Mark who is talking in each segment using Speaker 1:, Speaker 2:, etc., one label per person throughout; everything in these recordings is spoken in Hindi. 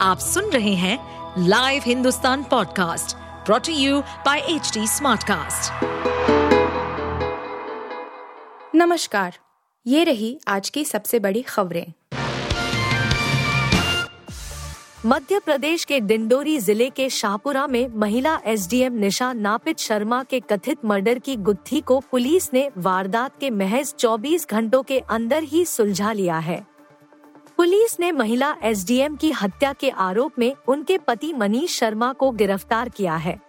Speaker 1: आप सुन रहे हैं live Hindustan podcast brought to you by H smartcast.
Speaker 2: नमस्कार, ये रही आज की सबसे बड़ी खबरें
Speaker 3: मध्य प्रदेश के डिंडोरी ज़िले के शाहपुरा में महिला एसडीएम निशा नापित शर्मा के कथित मर्डर की गुत्थी को पुलिस ने वारदात के महज 24 घंटों के अंदर ही सुलझा लिया है पुलिस ने महिला एसडीएम की हत्या के आरोप में उनके पति मनीष शर्मा को गिरफ़्तार किया है।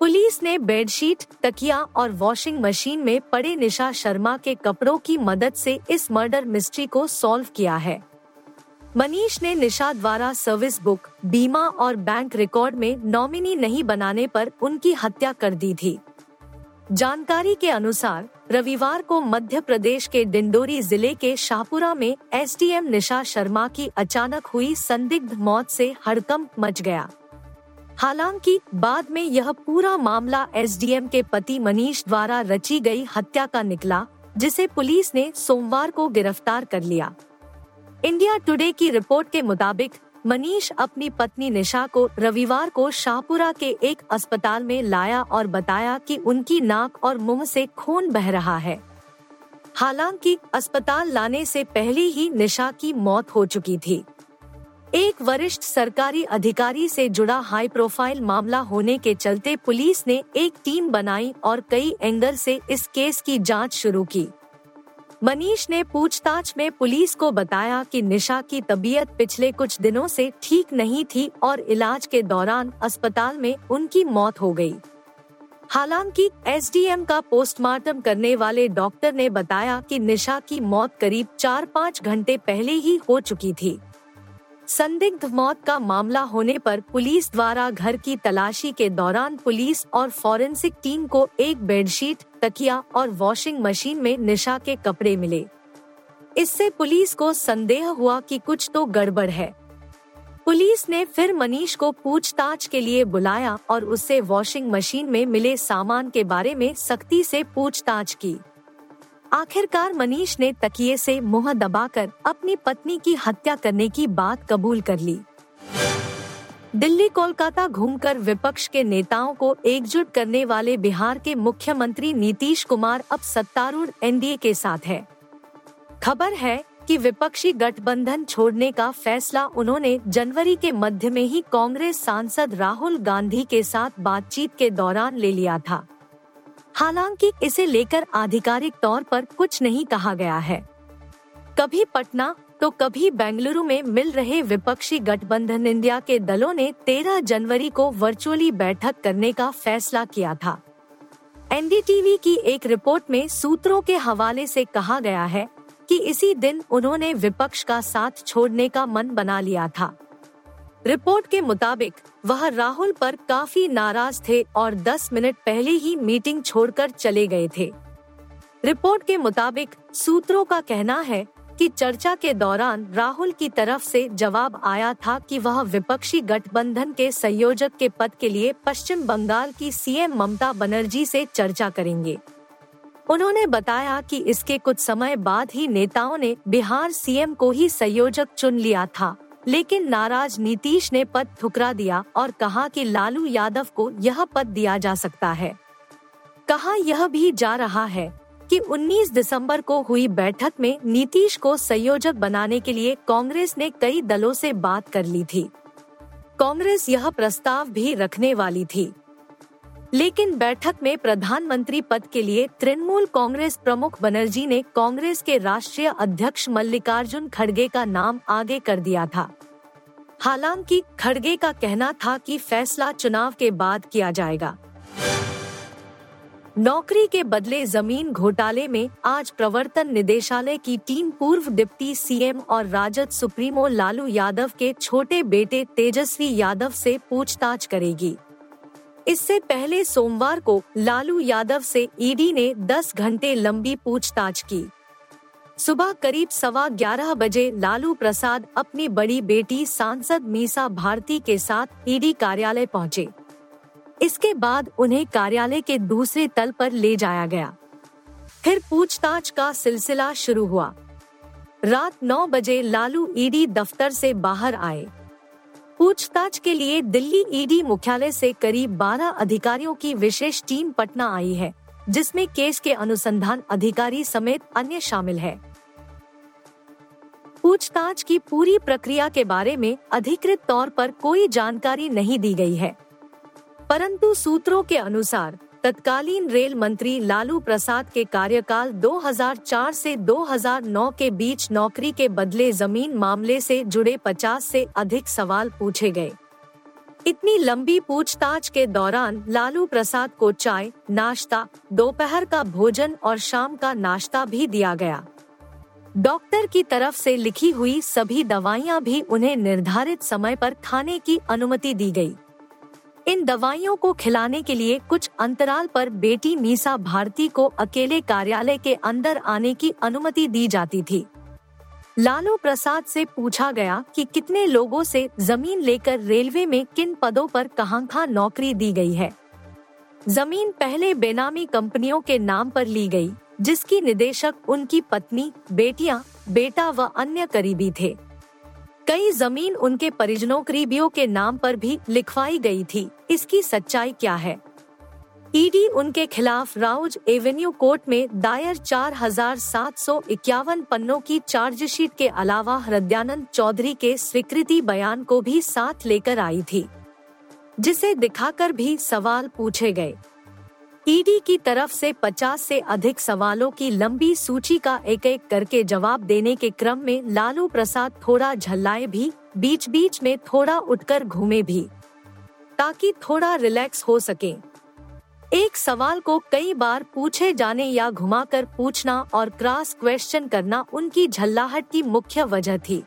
Speaker 3: पुलिस ने बेडशीट, तकिया और वॉशिंग मशीन में पड़े निशा शर्मा के कपड़ों की मदद से इस मर्डर मिस्ट्री को सॉल्व किया है। मनीष ने निशा द्वारा सर्विस बुक, बीमा और बैंक रिकॉर्ड में नॉमिनी नहीं बनाने पर उनकी हत्या कर दी थी। जानकारी के अनुसार, रविवार को मध्य प्रदेश के डिंडोरी ज़िले के शाहपुरा में एसडीएम निशा शर्मा की अचानक हुई संदिग्ध मौत से हड़कंप मच गया। हालाँकि, बाद में यह पूरा मामला एसडीएम के पति मनीष द्वारा रची गई हत्या का निकला, जिसे पुलिस ने सोमवार को गिरफ़्तार कर लिया। इंडिया टुडे की रिपोर्ट के मुताबिक मनीष अपनी पत्नी निशा को रविवार को शाहपुरा के एक अस्पताल में लाया और बताया कि उनकी नाक और मुँह से खून बह रहा है। हालाँकि अस्पताल लाने से पहले ही निशा की मौत हो चुकी थी। एक वरिष्ठ सरकारी अधिकारी से जुड़ा हाई प्रोफ़ाइल मामला होने के चलते पुलिस ने एक टीम बनाई और कई एंगल से इस केस की जाँच शुरू की। मनीष ने पूछताछ में पुलिस को बताया कि निशा की तबीयत पिछले कुछ दिनों से ठीक नहीं थी और इलाज के दौरान अस्पताल में उनकी मौत हो गई। हालाँकि, एसडीएम का पोस्टमार्टम करने वाले डॉक्टर ने बताया कि निशा की मौत करीब चार पाँच घंटे पहले ही हो चुकी थी संदिग्ध मौत का मामला होने पर पुलिस द्वारा घर की तलाशी के दौरान पुलिस और फॉरेंसिक टीम को एक बेडशीट तकिया और वॉशिंग मशीन में निशा के कपड़े मिले। इससे पुलिस को संदेह हुआ कि कुछ तो गड़बड़ है। पुलिस ने फिर मनीष को पूछताछ के लिए बुलाया और उससे वॉशिंग मशीन में मिले सामान के बारे में सख्ती से पूछताछ की। आखिरकार मनीष ने तकिए से मुँह दबाकर अपनी पत्नी की हत्या करने की बात कबूल कर ली। दिल्ली, कोलकाता घूमकर विपक्ष के नेताओं को एकजुट करने वाले बिहार के मुख्यमंत्री नीतीश कुमार अब सत्तारूढ़ एनडीए के साथ है। खबर है कि विपक्षी गठबंधन छोड़ने का फैसला उन्होंने जनवरी के मध्य में ही कांग्रेस सांसद राहुल गांधी के साथ बातचीत के दौरान ले लिया था। हालाँकि इसे लेकर आधिकारिक तौर पर कुछ नहीं कहा गया है। कभी पटना तो कभी बेंगलुरु में मिल रहे विपक्षी गठबंधन इंडिया के दलों ने 13 जनवरी को वर्चुअली बैठक करने का फैसला किया था। एनडीटीवी की एक रिपोर्ट में सूत्रों के हवाले से कहा गया है कि इसी दिन उन्होंने विपक्ष का साथ छोड़ने का मन बना लिया था। रिपोर्ट के मुताबिक, वह राहुल पर काफ़ी नाराज़ थे और 10 मिनट पहले ही मीटिंग छोड़कर चले गए थे। रिपोर्ट के मुताबिक, सूत्रों का कहना है कि चर्चा के दौरान राहुल की तरफ़ से जवाब आया था कि वह विपक्षी गठबंधन के संयोजक के पद के लिए पश्चिम बंगाल की सीएम ममता बनर्जी से चर्चा करेंगे। उन्होंने बताया कि इसके कुछ समय बाद ही नेताओं ने बिहार सीएम को ही संयोजक चुन लिया था, लेकिन नाराज़ नीतीश ने पद ठुकरा दिया और कहा कि लालू यादव को यह पद दिया जा सकता है। कहा यह भी जा रहा है कि 19 दिसंबर को हुई बैठक में नीतीश को संयोजक बनाने के लिए कांग्रेस ने कई दलों से बात कर ली थी। कांग्रेस यह प्रस्ताव भी रखने वाली थी। लेकिन बैठक में प्रधानमंत्री पद के लिए तृणमूल कांग्रेस प्रमुख बनर्जी ने कांग्रेस के राष्ट्रीय अध्यक्ष मल्लिकार्जुन खड़गे का नाम आगे कर दिया था। हालाँकि खड़गे का कहना था कि फैसला चुनाव के बाद किया जाएगा। नौकरी के बदले ज़मीन घोटाले में आज प्रवर्तन निदेशालय की टीम पूर्व डिप्टी सीएम और राजद सुप्रीमो लालू यादव के छोटे बेटे तेजस्वी यादव से पूछताछ करेगी इससे पहले सोमवार को लालू यादव से ईडी ने 10 घंटे लंबी पूछताछ की सुबह करीब सवा ग्यारह बजे लालू प्रसाद अपनी बड़ी बेटी सांसद मीसा भारती के साथ ईडी कार्यालय पहुँचे। इसके बाद उन्हें कार्यालय के दूसरे तल पर ले जाया गया। फिर पूछताछ का सिलसिला शुरू हुआ। रात 9 बजे लालू ईडी दफ्तर से बाहर आए। पूछताछ के लिए दिल्ली ईडी मुख्यालय से करीब 12 अधिकारियों की विशेष टीम पटना आई है, जिसमें केस के अनुसंधान अधिकारी समेत अन्य शामिल है। पूछताछ की पूरी प्रक्रिया के बारे में अधिकृत तौर पर कोई जानकारी नहीं दी गई है। परंतु सूत्रों के अनुसार, तत्कालीन रेल मंत्री लालू प्रसाद के कार्यकाल 2004 से 2009 के बीच नौकरी के बदले ज़मीन मामले से जुड़े 50 से अधिक सवाल पूछे गए इतनी लंबी पूछताछ के दौरान लालू प्रसाद को चाय, नाश्ता, दोपहर का भोजन और शाम का नाश्ता भी दिया गया डॉक्टर की तरफ़ से लिखी हुई सभी दवाइयाँ भी उन्हें निर्धारित समय पर खाने की अनुमति दी गई। इन दवाइयों को खिलाने के लिए कुछ अंतराल पर बेटी मीसा भारती को अकेले कार्यालय के अंदर आने की अनुमति दी जाती थी। लालू प्रसाद से पूछा गया कि कितने लोगों से ज़मीन लेकर रेलवे में किन पदों पर कहाँ कहाँ नौकरी दी गई है। ज़मीन पहले बेनामी कंपनियों के नाम पर ली गई, जिसकी निदेशक उनकी पत्नी, बेटियाँ, बेटा व अन्य करीबी थे। कई ज़मीन उनके परिजनों करीबियों के नाम पर भी लिखवाई गई थी। इसकी सच्चाई क्या है? ईडी उनके खिलाफ राउज एवेन्यू कोर्ट में दायर चार हज़ार सात सौ इक्यावन पन्नों की चार्जशीट के अलावा हृदयानंद चौधरी के स्वीकृति बयान को भी साथ लेकर आई थी, जिसे दिखाकर भी सवाल पूछे गए। ईडी की तरफ़ से 50 से अधिक सवालों की लंबी सूची का एक एक करके जवाब देने के क्रम में लालू प्रसाद थोड़ा झल्लाए भी बीच बीच में थोड़ा उठकर घूमे भी। ताकि थोड़ा रिलैक्स हो सके। एक सवाल को कई बार पूछे जाने या घुमाकर पूछना और क्रॉस क्वेश्चन करना उनकी झल्लाहट की मुख्य वजह थी।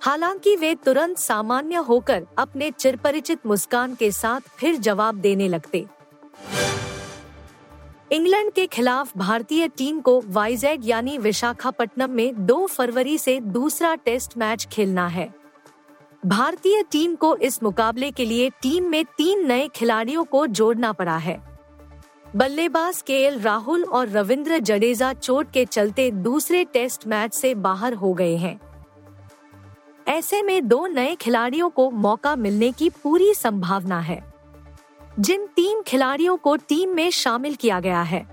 Speaker 3: हालाँकि वे तुरंत सामान्य होकर अपने चिरपरिचित मुस्कान के साथ फिर जवाब देने लगते। इंग्लैंड के खिलाफ भारतीय टीम को वाइजैग यानी विशाखापट्टनम में 2 फरवरी से दूसरा टेस्ट मैच खेलना है। भारतीय टीम को इस मुकाबले के लिए टीम में तीन नए खिलाड़ियों को जोड़ना पड़ा है। बल्लेबाज के एल राहुल और रविंद्र जडेजा चोट के चलते दूसरे टेस्ट मैच से बाहर हो गए हैं। ऐसे में दो नए खिलाड़ियों को मौका मिलने की पूरी संभावना है। जिन तीन खिलाड़ियों को टीम में शामिल किया गया है,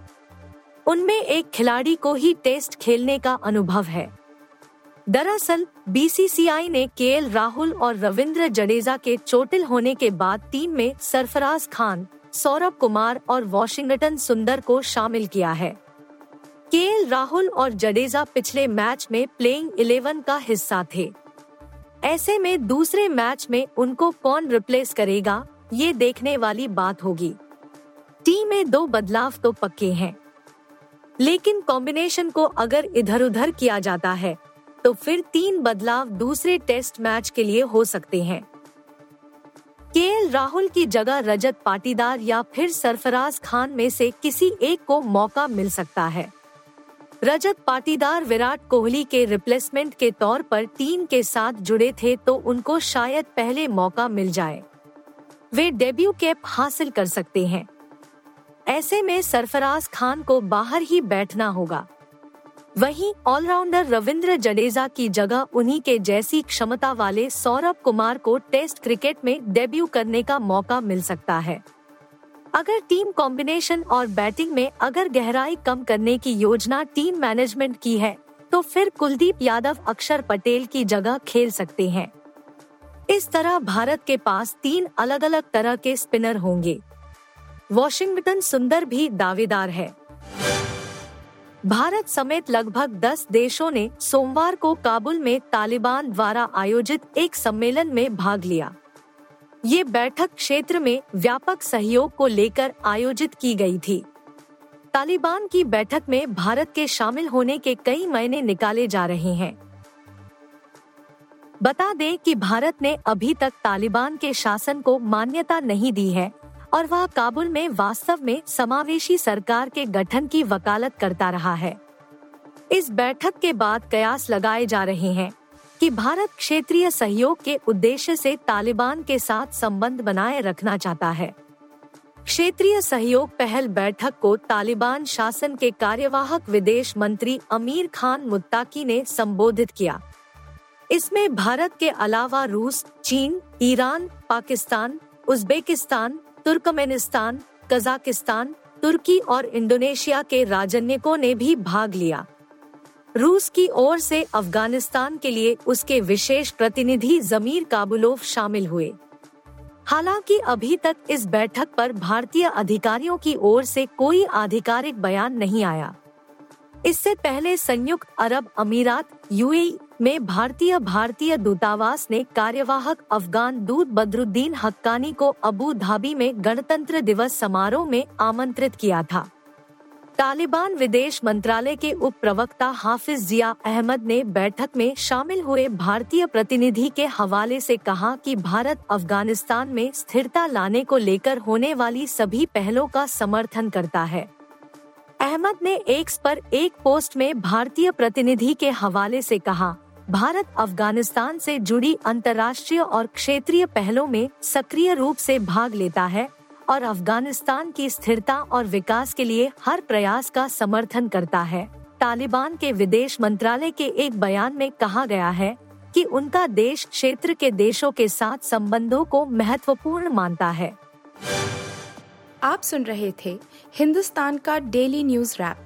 Speaker 3: उनमें एक खिलाड़ी को ही टेस्ट खेलने का अनुभव है। दरअसल बीसीसीआई ने के राहुल और रविंद्र जडेजा के चोटिल होने के बाद टीम में सरफराज खान, सौरभ कुमार और वॉशिंगटन सुंदर को शामिल किया है। के राहुल और जडेजा पिछले मैच में प्लेइंग इलेवन का हिस्सा थे। ऐसे में दूसरे मैच में उनको कौन रिप्लेस करेगा? ये देखने वाली बात होगी। टीम में दो बदलाव तो पक्के हैं। लेकिन कॉम्बिनेशन को अगर इधर उधर किया जाता है तो फिर तीन बदलाव दूसरे टेस्ट मैच के लिए हो सकते हैं। के राहुल की जगह रजत पाटीदार या फिर सरफराज खान में से किसी एक को मौका मिल सकता है। रजत पाटीदार विराट कोहली के रिप्लेसमेंट के तौर पर टीम के साथ जुड़े थे तो उनको शायद पहले मौका मिल जाए। वे डेब्यू कैप हासिल कर सकते हैं। ऐसे में सरफराज खान को बाहर ही बैठना होगा। वहीं ऑलराउंडर रविंद्र जडेजा की जगह उन्हीं के जैसी क्षमता वाले सौरभ कुमार को टेस्ट क्रिकेट में डेब्यू करने का मौका मिल सकता है। अगर टीम कॉम्बिनेशन और बैटिंग में अगर गहराई कम करने की योजना टीम मैनेजमेंट की है तो फिर कुलदीप यादव अक्षर पटेल की जगह खेल सकते हैं। इस तरह भारत के पास तीन अलग अलग तरह के स्पिनर होंगे। वॉशिंगटन सुंदर भी दावेदार है। भारत समेत लगभग 10 देशों ने सोमवार को काबुल में तालिबान द्वारा आयोजित एक सम्मेलन में भाग लिया। ये बैठक क्षेत्र में व्यापक सहयोग को लेकर आयोजित की गई थी। तालिबान की बैठक में भारत के शामिल होने के कई महीने निकाले जा रहे हैं। बता दें कि भारत ने अभी तक तालिबान के शासन को मान्यता नहीं दी है और वह काबुल में वास्तव में समावेशी सरकार के गठन की वकालत करता रहा है। इस बैठक के बाद कयास लगाए जा रहे हैं कि भारत क्षेत्रीय सहयोग के उद्देश्य से तालिबान के साथ संबंध बनाए रखना चाहता है। क्षेत्रीय सहयोग पहल बैठक को तालिबान शासन के कार्यवाहक विदेश मंत्री अमीर खान मुत्ताकी ने संबोधित किया। इसमें भारत के अलावा रूस, चीन, Iran, Pakistan, Uzbekistan, Turkmenistan, Kazakhstan, तुर्की और इंडोनेशिया के राजनयिकों ने भी भाग लिया। रूस की ओर से अफ़गानिस्तान के लिए उसके विशेष प्रतिनिधि जमीर काबुलोव शामिल हुए। हालाँकि अभी तक इस बैठक पर भारतीय अधिकारियों की ओर से कोई आधिकारिक बयान नहीं आया। इससे पहले संयुक्त अरब अमीरात, यूएई में भारतीय भारतीय दूतावास ने कार्यवाहक अफगान दूत बदरुद्दीन हक्कानी को अबू धाबी में गणतंत्र दिवस समारोह में आमंत्रित किया था। तालिबान विदेश मंत्रालय के उप प्रवक्ता हाफिज जिया अहमद ने बैठक में शामिल हुए भारतीय प्रतिनिधि के हवाले से कहा कि भारत अफ़गानिस्तान में स्थिरता लाने को लेकर होने वाली सभी पहलों का समर्थन करता है। अहमद ने एक्स पर एक पोस्ट में भारतीय प्रतिनिधि के हवाले से कहा भारत अफ़गानिस्तान से जुड़ी अंतर्राष्ट्रीय और क्षेत्रीय पहलों में सक्रिय रूप से भाग लेता है और अफ़गानिस्तान की स्थिरता और विकास के लिए हर प्रयास का समर्थन करता है। तालिबान के विदेश मंत्रालय के एक बयान में कहा गया है कि उनका देश क्षेत्र के देशों के साथ संबंधों को महत्वपूर्ण मानता है।
Speaker 2: आप सुन रहे थे हिंदुस्तान का डेली न्यूज़ रैप,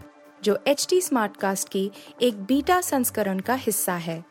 Speaker 2: जो एच टी स्मार्टकास्ट की एक बीटा संस्करण का हिस्सा है।